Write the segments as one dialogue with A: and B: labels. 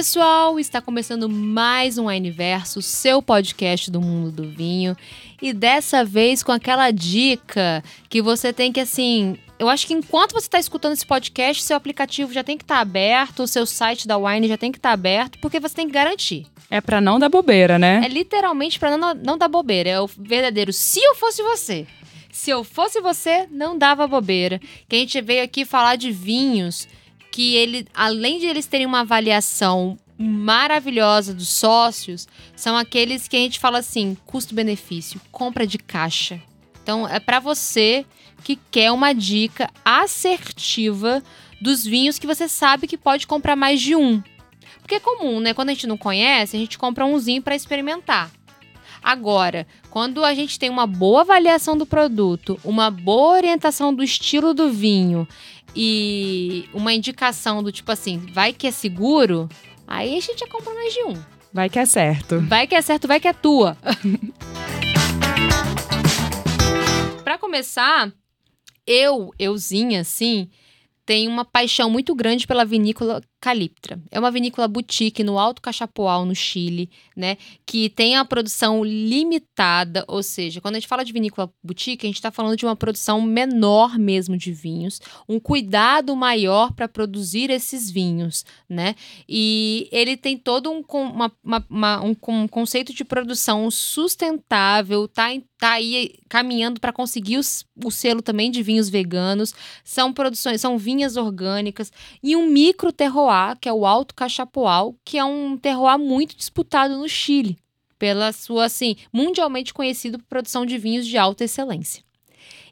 A: pessoal, está começando mais um Universo, seu podcast do mundo do vinho. E dessa vez com aquela dica que você tem que, assim. Eu acho que enquanto você está escutando esse podcast, seu aplicativo já tem que estar tá aberto, o seu site da Wine já tem que estar tá aberto, porque você tem que garantir.
B: É para não dar bobeira, né?
A: É literalmente para não, não dar bobeira. É o verdadeiro se eu fosse você. Se eu fosse você, não dava bobeira. Que a gente veio aqui falar de vinhos que ele, além de eles terem uma avaliação maravilhosa dos sócios, são aqueles que a gente fala assim, custo-benefício, compra de caixa. Então é para você que quer uma dica assertiva dos vinhos que você sabe que pode comprar mais de um. Porque é comum, né? Quando a gente não conhece, a gente compra umzinho para experimentar. Agora, quando a gente tem uma boa avaliação do produto, uma boa orientação do estilo do vinho e uma indicação do tipo assim, vai que é seguro, aí a gente já compra mais de um.
B: Vai que é certo.
A: Vai que é certo, vai que é tua. Para começar, eu, euzinha, assim, tenho uma paixão muito grande pela vinícola Caliptra. É uma vinícola boutique no Alto Cachapoal, no Chile, né? Que tem a produção limitada, ou seja, quando a gente fala de vinícola boutique, a gente está falando de uma produção menor mesmo de vinhos, um cuidado maior para produzir esses vinhos, né? E ele tem todo um, uma, uma, uma, um, um, conceito de produção sustentável, tá, tá aí caminhando para conseguir os, o selo também de vinhos veganos. São produções, são vinhas orgânicas e um micro terroir terroir, que é o Alto Cachapoal, que é um terroir muito disputado no Chile, pela sua, assim, mundialmente conhecido por produção de vinhos de alta excelência.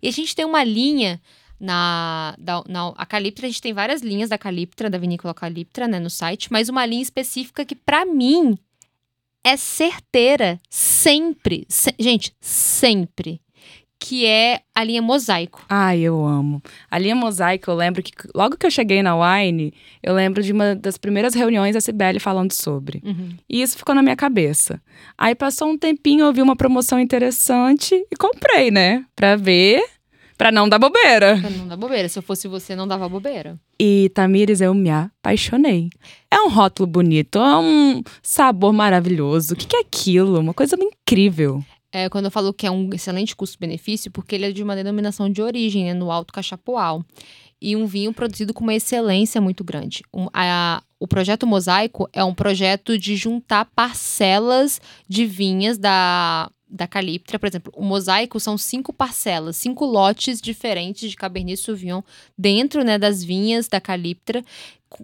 A: E a gente tem uma linha na, da, na a gente tem várias linhas da Caliptra, da vinícola Caliptra, né, no site, mas uma linha específica que, para mim, é certeira sempre. Se, gente, sempre que é a linha Mosaico.
B: Ai, eu amo. A linha Mosaico, eu lembro que logo que eu cheguei na Wine, eu lembro de uma das primeiras reuniões da Cibele falando sobre. Uhum. E isso ficou na minha cabeça. Aí passou um tempinho, eu vi uma promoção interessante e comprei, né? Pra ver, pra não dar bobeira.
A: Pra não dar bobeira. Se eu fosse você, não dava bobeira.
B: E Tamires, eu me apaixonei. É um rótulo bonito, é um sabor maravilhoso. O que, que é aquilo? Uma coisa incrível
A: é, quando eu falo que é um excelente custo-benefício, porque ele é de uma denominação de origem, né, no Alto Cachapoal. E um vinho produzido com uma excelência muito grande. Um, a, o projeto Mosaico é um projeto de juntar parcelas de vinhas da, da Caliptra. Por exemplo, o Mosaico são cinco parcelas, cinco lotes diferentes de Cabernet Sauvignon dentro né, das vinhas da Caliptra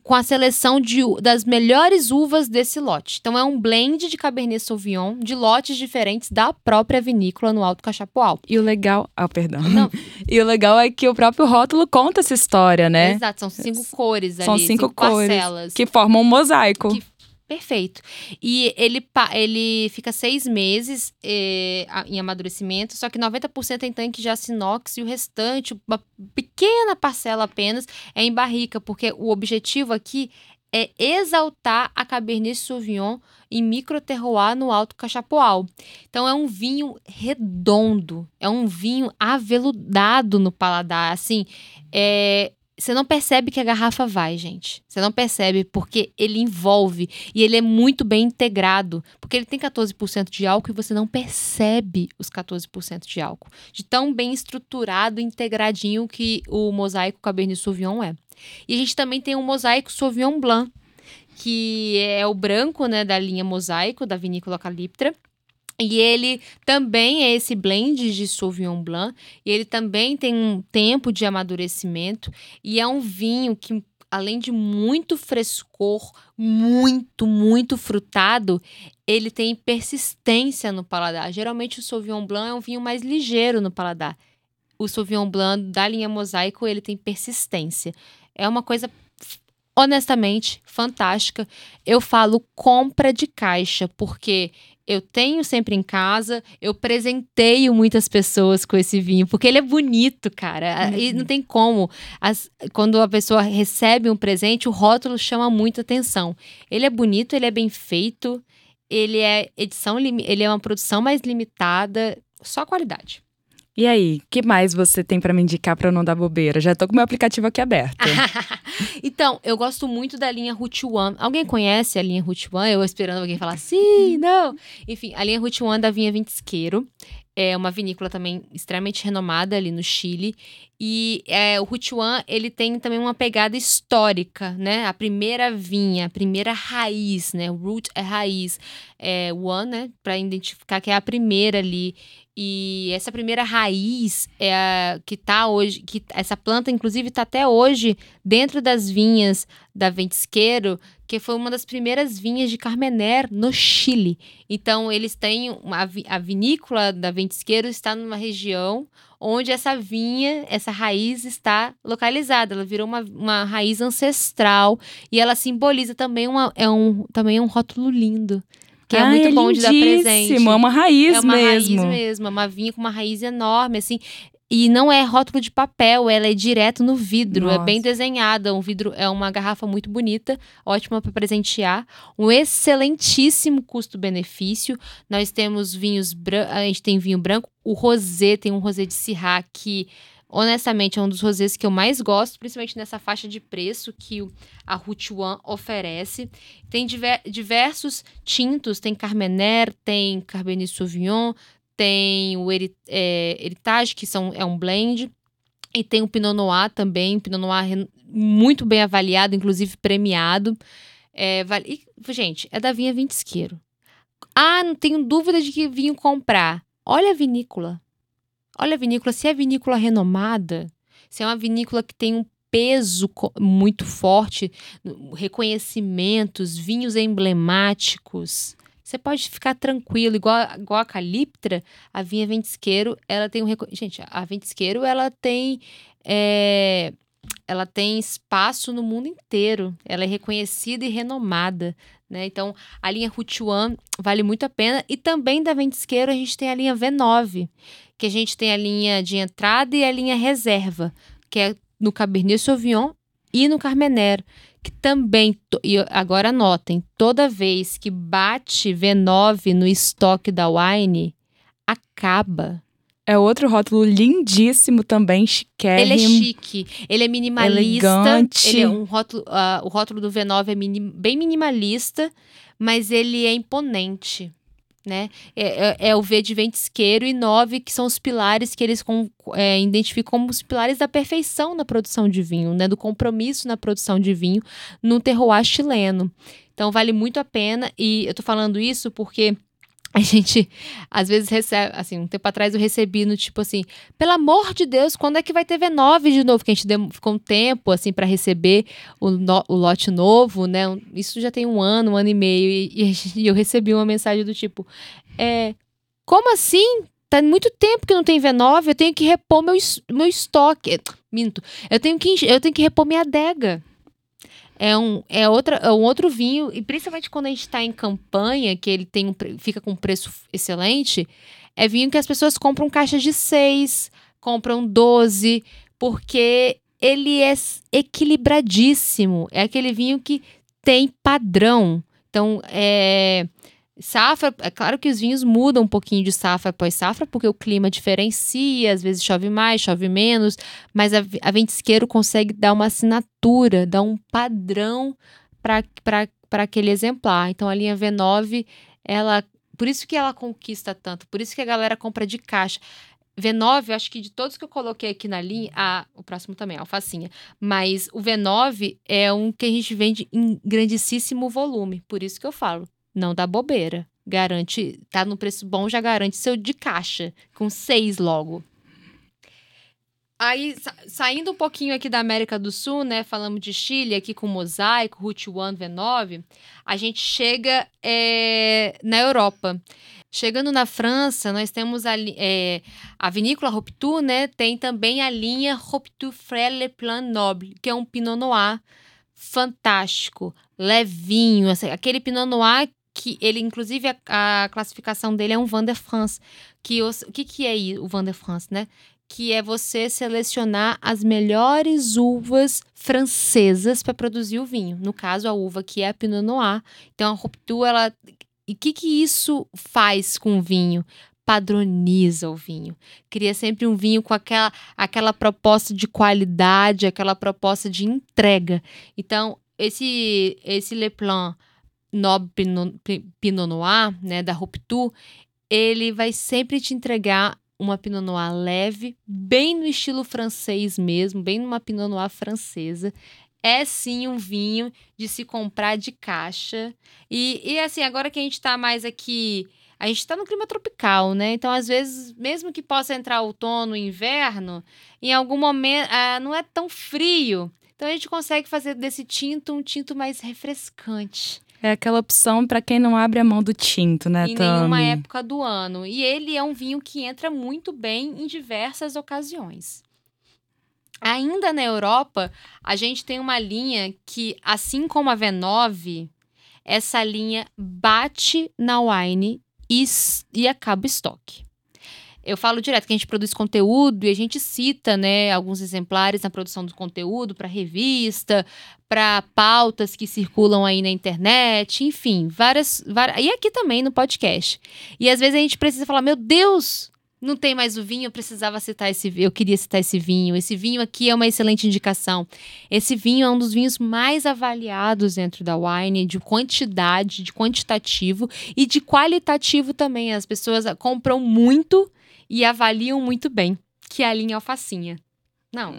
A: com a seleção de, das melhores uvas desse lote. Então é um blend de Cabernet Sauvignon de lotes diferentes da própria vinícola no Alto Cachapoal.
B: E o legal, ah, perdão. Não. e o legal é que o próprio rótulo conta essa história, né?
A: Exato, são cinco cores ali,
B: são cinco,
A: cinco
B: cores
A: parcelas
B: que formam um mosaico.
A: Que Perfeito. E ele, ele fica seis meses eh, em amadurecimento, só que 90% é em tanque de aço inox e o restante, uma pequena parcela apenas, é em barrica, porque o objetivo aqui é exaltar a Cabernet Sauvignon em micro terroir no Alto Cachapoal. Então é um vinho redondo, é um vinho aveludado no paladar, assim, é, você não percebe que a garrafa vai, gente. Você não percebe porque ele envolve e ele é muito bem integrado. Porque ele tem 14% de álcool e você não percebe os 14% de álcool. De tão bem estruturado integradinho que o mosaico Cabernet Sauvignon é. E a gente também tem um mosaico Sauvignon Blanc, que é o branco né, da linha mosaico da vinícola Caliptra e ele também é esse blend de Sauvignon Blanc, e ele também tem um tempo de amadurecimento, e é um vinho que, além de muito frescor, muito, muito frutado, ele tem persistência no paladar. Geralmente o Sauvignon Blanc é um vinho mais ligeiro no paladar. O Sauvignon Blanc da linha Mosaico, ele tem persistência. É uma coisa honestamente fantástica. Eu falo compra de caixa, porque eu tenho sempre em casa, eu presenteio muitas pessoas com esse vinho, porque ele é bonito, cara. Uhum. E não tem como. As, quando a pessoa recebe um presente, o rótulo chama muita atenção. Ele é bonito, ele é bem feito, ele é edição, ele é uma produção mais limitada, só qualidade.
B: E aí, que mais você tem para me indicar para não dar bobeira? Já tô com meu aplicativo aqui aberto.
A: então, eu gosto muito da linha Route One. Alguém conhece a linha Route One? Eu esperando alguém falar sim, não. Enfim, a linha Route One da Vinha Ventisqueiro. É uma vinícola também extremamente renomada ali no Chile. E é, o One, ele tem também uma pegada histórica, né? A primeira vinha, a primeira raiz, né? Root é raiz. É, one, né? Para identificar que é a primeira ali. E essa primeira raiz é a, que tá hoje, que essa planta inclusive está até hoje dentro das vinhas da Ventisqueiro, que foi uma das primeiras vinhas de Carmener no Chile. Então eles têm uma, a vinícola da Ventisqueiro está numa região onde essa vinha, essa raiz está localizada. Ela virou uma, uma raiz ancestral e ela simboliza também uma, é um, também é um rótulo lindo que é ah, muito é bom de dar presente.
B: É uma raiz
A: é uma
B: mesmo.
A: raiz mesmo, é uma vinha com uma raiz enorme, assim. E não é rótulo de papel, ela é direto no vidro, Nossa. é bem desenhada. Um vidro é uma garrafa muito bonita, ótima para presentear. Um excelentíssimo custo-benefício. Nós temos vinhos a gente tem vinho branco, o rosé, tem um rosé de Syrah que honestamente, é um dos rosés que eu mais gosto, principalmente nessa faixa de preço que a Route One oferece. Tem diver diversos tintos, tem Carmener, tem Cabernet Sauvignon, tem o é, Heritage, que são, é um blend. E tem o Pinot Noir também, Pinot Noir muito bem avaliado, inclusive premiado. É, vale... e, gente, é da Vinha Vintisqueiro. Ah, não tenho dúvida de que vinho comprar. Olha a vinícola. Olha a vinícola, se é vinícola renomada, se é uma vinícola que tem um peso muito forte, reconhecimentos, vinhos emblemáticos, você pode ficar tranquilo, igual, igual a Caliptra, a vinha Ventisqueiro, ela tem um... Gente, a Ventisqueiro, ela tem... É, ela tem espaço no mundo inteiro. Ela é reconhecida e renomada. Né? Então, a linha Route One vale muito a pena. E também da Ventisqueiro, a gente tem a linha V9, que a gente tem a linha de entrada e a linha reserva, que é no Cabernet Sauvignon e no Carmener, que também, e agora anotem, toda vez que bate V9 no estoque da Wine, acaba.
B: É outro rótulo lindíssimo também, chiquérrimo.
A: Ele é chique, ele é minimalista.
B: Elegante.
A: Ele é um rótulo, uh, o rótulo do V9 é mini, bem minimalista, mas ele é imponente né? É, é, é, o V de ventisqueiro e nove, que são os pilares que eles com, é, identificam como os pilares da perfeição na produção de vinho, né? Do compromisso na produção de vinho no terroir chileno. Então vale muito a pena e eu tô falando isso porque a gente às vezes recebe, assim, um tempo atrás eu recebi no tipo assim, pelo amor de Deus, quando é que vai ter V9 de novo? Que a gente deu, ficou um tempo, assim, para receber o, no, o lote novo, né? Isso já tem um ano, um ano e meio, e, e eu recebi uma mensagem do tipo, é, como assim? Tá muito tempo que não tem V9, eu tenho que repor meu, meu estoque. Minto, eu tenho que, eu tenho que repor minha adega é um, é, outra, é um outro vinho, e principalmente quando a gente está em campanha, que ele tem um, fica com um preço excelente, é vinho que as pessoas compram caixas de seis, compram 12, porque ele é equilibradíssimo. É aquele vinho que tem padrão. Então, é, Safra, é claro que os vinhos mudam um pouquinho de safra após safra, porque o clima diferencia, às vezes chove mais, chove menos, mas a, a ventisqueiro consegue dar uma assinatura, dar um padrão para aquele exemplar. Então a linha V9, ela. Por isso que ela conquista tanto, por isso que a galera compra de caixa. V9, acho que de todos que eu coloquei aqui na linha, ah, o próximo também, a alfacinha. Mas o V9 é um que a gente vende em grandíssimo volume, por isso que eu falo não dá bobeira. Garante, tá no preço bom, já garante seu de caixa, com seis logo. Aí, sa saindo um pouquinho aqui da América do Sul, né? Falamos de Chile aqui com Mosaico, Route One V9. A gente chega é, na Europa. Chegando na França, nós temos a, é, a vinícola Ropitu, né? Tem também a linha Ropitu Frère Plan Noble, que é um Pinot Noir fantástico, levinho, assim, aquele Pinot Noir que ele, inclusive, a, a, classificação dele é um Van de France. Que os, o que, que é o Van de France, né? Que é você selecionar as melhores uvas francesas para produzir o vinho. No caso, a uva que é a Pinot Noir. Então, a Ruptu, ela... E o que, que isso faz com o vinho? padroniza o vinho. Cria sempre um vinho com aquela, aquela proposta de qualidade, aquela proposta de entrega. Então, esse, esse Le Plan Noble Pinot, Noir, né, da Rupture, ele vai sempre te entregar uma Pinot Noir leve, bem no estilo francês mesmo, bem numa Pinot Noir francesa. É sim um vinho de se comprar de caixa. E, e assim, agora que a gente tá mais aqui. A gente tá no clima tropical, né? Então, às vezes, mesmo que possa entrar outono inverno, em algum momento ah, não é tão frio. Então, a gente consegue fazer desse tinto um tinto mais refrescante.
B: É aquela opção para quem não abre a mão do tinto, né,
A: Em nenhuma época do ano. E ele é um vinho que entra muito bem em diversas ocasiões. Ainda na Europa, a gente tem uma linha que, assim como a V9, essa linha bate na wine e, e acaba o estoque. Eu falo direto que a gente produz conteúdo e a gente cita, né, alguns exemplares na produção do conteúdo para revista, para pautas que circulam aí na internet, enfim, várias, várias. E aqui também no podcast. E às vezes a gente precisa falar: meu Deus, não tem mais o vinho, eu precisava citar esse eu queria citar esse vinho. Esse vinho aqui é uma excelente indicação. Esse vinho é um dos vinhos mais avaliados dentro da wine, de quantidade, de quantitativo e de qualitativo também. As pessoas compram muito e avaliam muito bem, que é a linha alfacinha. Não.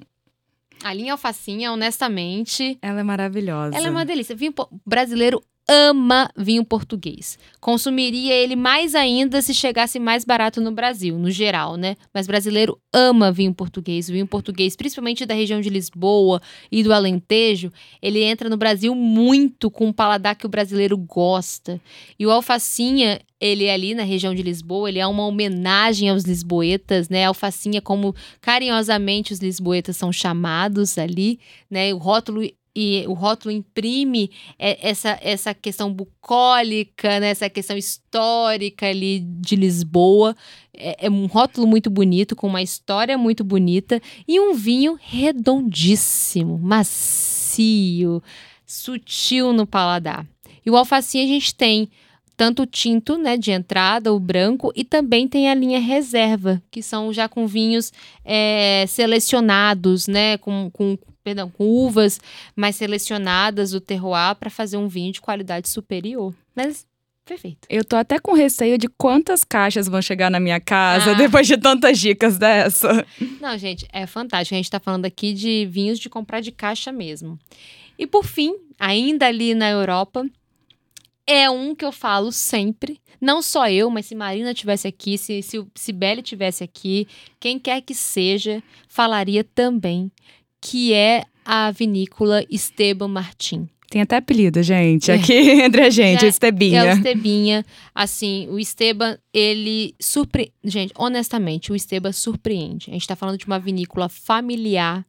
A: A linha alfacinha, honestamente.
B: Ela é maravilhosa.
A: Ela é uma delícia. Vinho brasileiro ama vinho português. Consumiria ele mais ainda se chegasse mais barato no Brasil, no geral, né? Mas brasileiro ama vinho português. O vinho português, principalmente da região de Lisboa e do Alentejo, ele entra no Brasil muito com o paladar que o brasileiro gosta. E o alfacinha, ele é ali na região de Lisboa, ele é uma homenagem aos lisboetas, né? Alfacinha como carinhosamente os lisboetas são chamados ali, né? O rótulo e o rótulo imprime essa, essa questão bucólica, né? essa questão histórica ali de Lisboa. É, é, um rótulo muito bonito, com uma história muito bonita e um vinho redondíssimo, macio, sutil no paladar. E o alfacinha a gente tem tanto o tinto, né, de entrada, o branco, e também tem a linha reserva, que são já com vinhos é, selecionados, né, com, com perdão, com uvas mais selecionadas do terroir para fazer um vinho de qualidade superior. Mas perfeito.
B: Eu tô até com receio de quantas caixas vão chegar na minha casa ah. depois de tantas dicas dessa.
A: Não, gente, é fantástico. A gente tá falando aqui de vinhos de comprar de caixa mesmo. E por fim, ainda ali na Europa, é um que eu falo sempre. Não só eu, mas se Marina tivesse aqui, se, se, se Belly tivesse aqui, quem quer que seja, falaria também que é a vinícola Esteban Martin.
B: Tem até apelido, gente, aqui entre a gente, é, Estebinha.
A: É o Estebinha. Assim, o Esteban, ele surpreende. Gente, honestamente, o Esteban surpreende. A gente tá falando de uma vinícola familiar,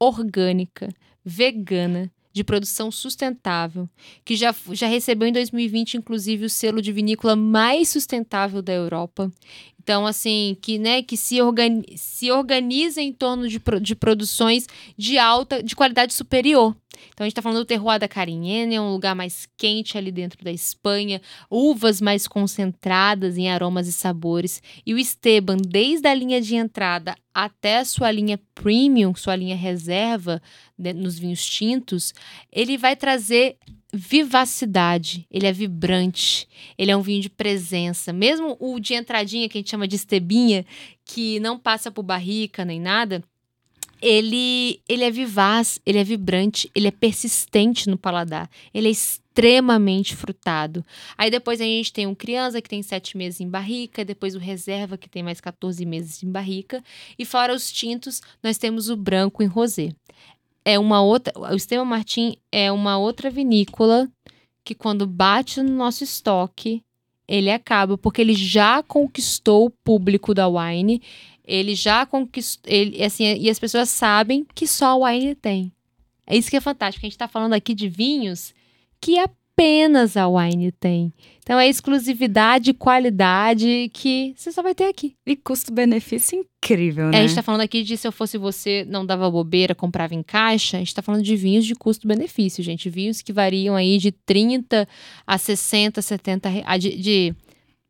A: orgânica, vegana, de produção sustentável, que já, já recebeu em 2020, inclusive, o selo de vinícola mais sustentável da Europa. Então, assim, que, né, que se, organi se organiza em torno de, de produções de alta, de qualidade superior. Então, a gente está falando do terroir da Carignane, é um lugar mais quente ali dentro da Espanha, uvas mais concentradas em aromas e sabores. E o Esteban, desde a linha de entrada até a sua linha premium, sua linha reserva né, nos vinhos tintos, ele vai trazer vivacidade, ele é vibrante, ele é um vinho de presença. Mesmo o de entradinha, que a gente chama de estebinha, que não passa por barrica nem nada, ele, ele é vivaz, ele é vibrante, ele é persistente no paladar, ele é extremamente frutado. Aí depois a gente tem um criança que tem sete meses em barrica, depois o reserva que tem mais 14 meses em barrica, e fora os tintos, nós temos o branco em rosé é uma outra. O Esteban Martin é uma outra vinícola que, quando bate no nosso estoque, ele acaba, porque ele já conquistou o público da wine. Ele já conquistou. Ele, assim, e as pessoas sabem que só a wine tem. É isso que é fantástico. A gente está falando aqui de vinhos que apenas a Wine tem. Então é exclusividade, qualidade que você só vai ter aqui.
B: E custo-benefício incrível, né?
A: É, a gente tá falando aqui de se eu fosse você, não dava bobeira, comprava em caixa. A gente tá falando de vinhos de custo-benefício, gente. Vinhos que variam aí de 30 a 60, 70 reais. De, de,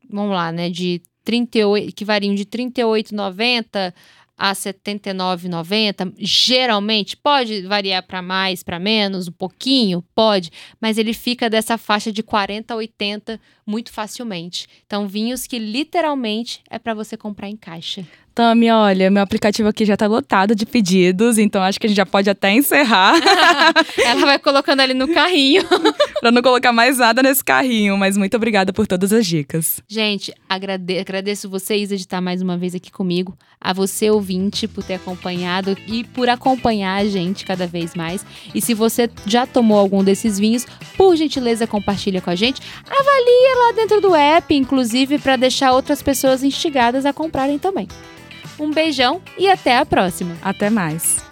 A: vamos lá, né? De 38, que variam de 38,90 a 79,90, geralmente pode variar para mais, para menos, um pouquinho, pode, mas ele fica dessa faixa de 40 a 80 muito facilmente. Então, vinhos que literalmente é para você comprar em caixa.
B: Tami, olha, meu aplicativo aqui já tá lotado de pedidos, então acho que a gente já pode até encerrar.
A: Ela vai colocando ali no carrinho.
B: pra não colocar mais nada nesse carrinho, mas muito obrigada por todas as dicas.
A: Gente, agrade agradeço você, Isa, de estar mais uma vez aqui comigo. A você, ouvinte, por ter acompanhado e por acompanhar a gente cada vez mais. E se você já tomou algum desses vinhos, por gentileza, compartilha com a gente. Avalia lá dentro do app, inclusive, para deixar outras pessoas instigadas a comprarem também. Um beijão e até a próxima.
B: Até mais.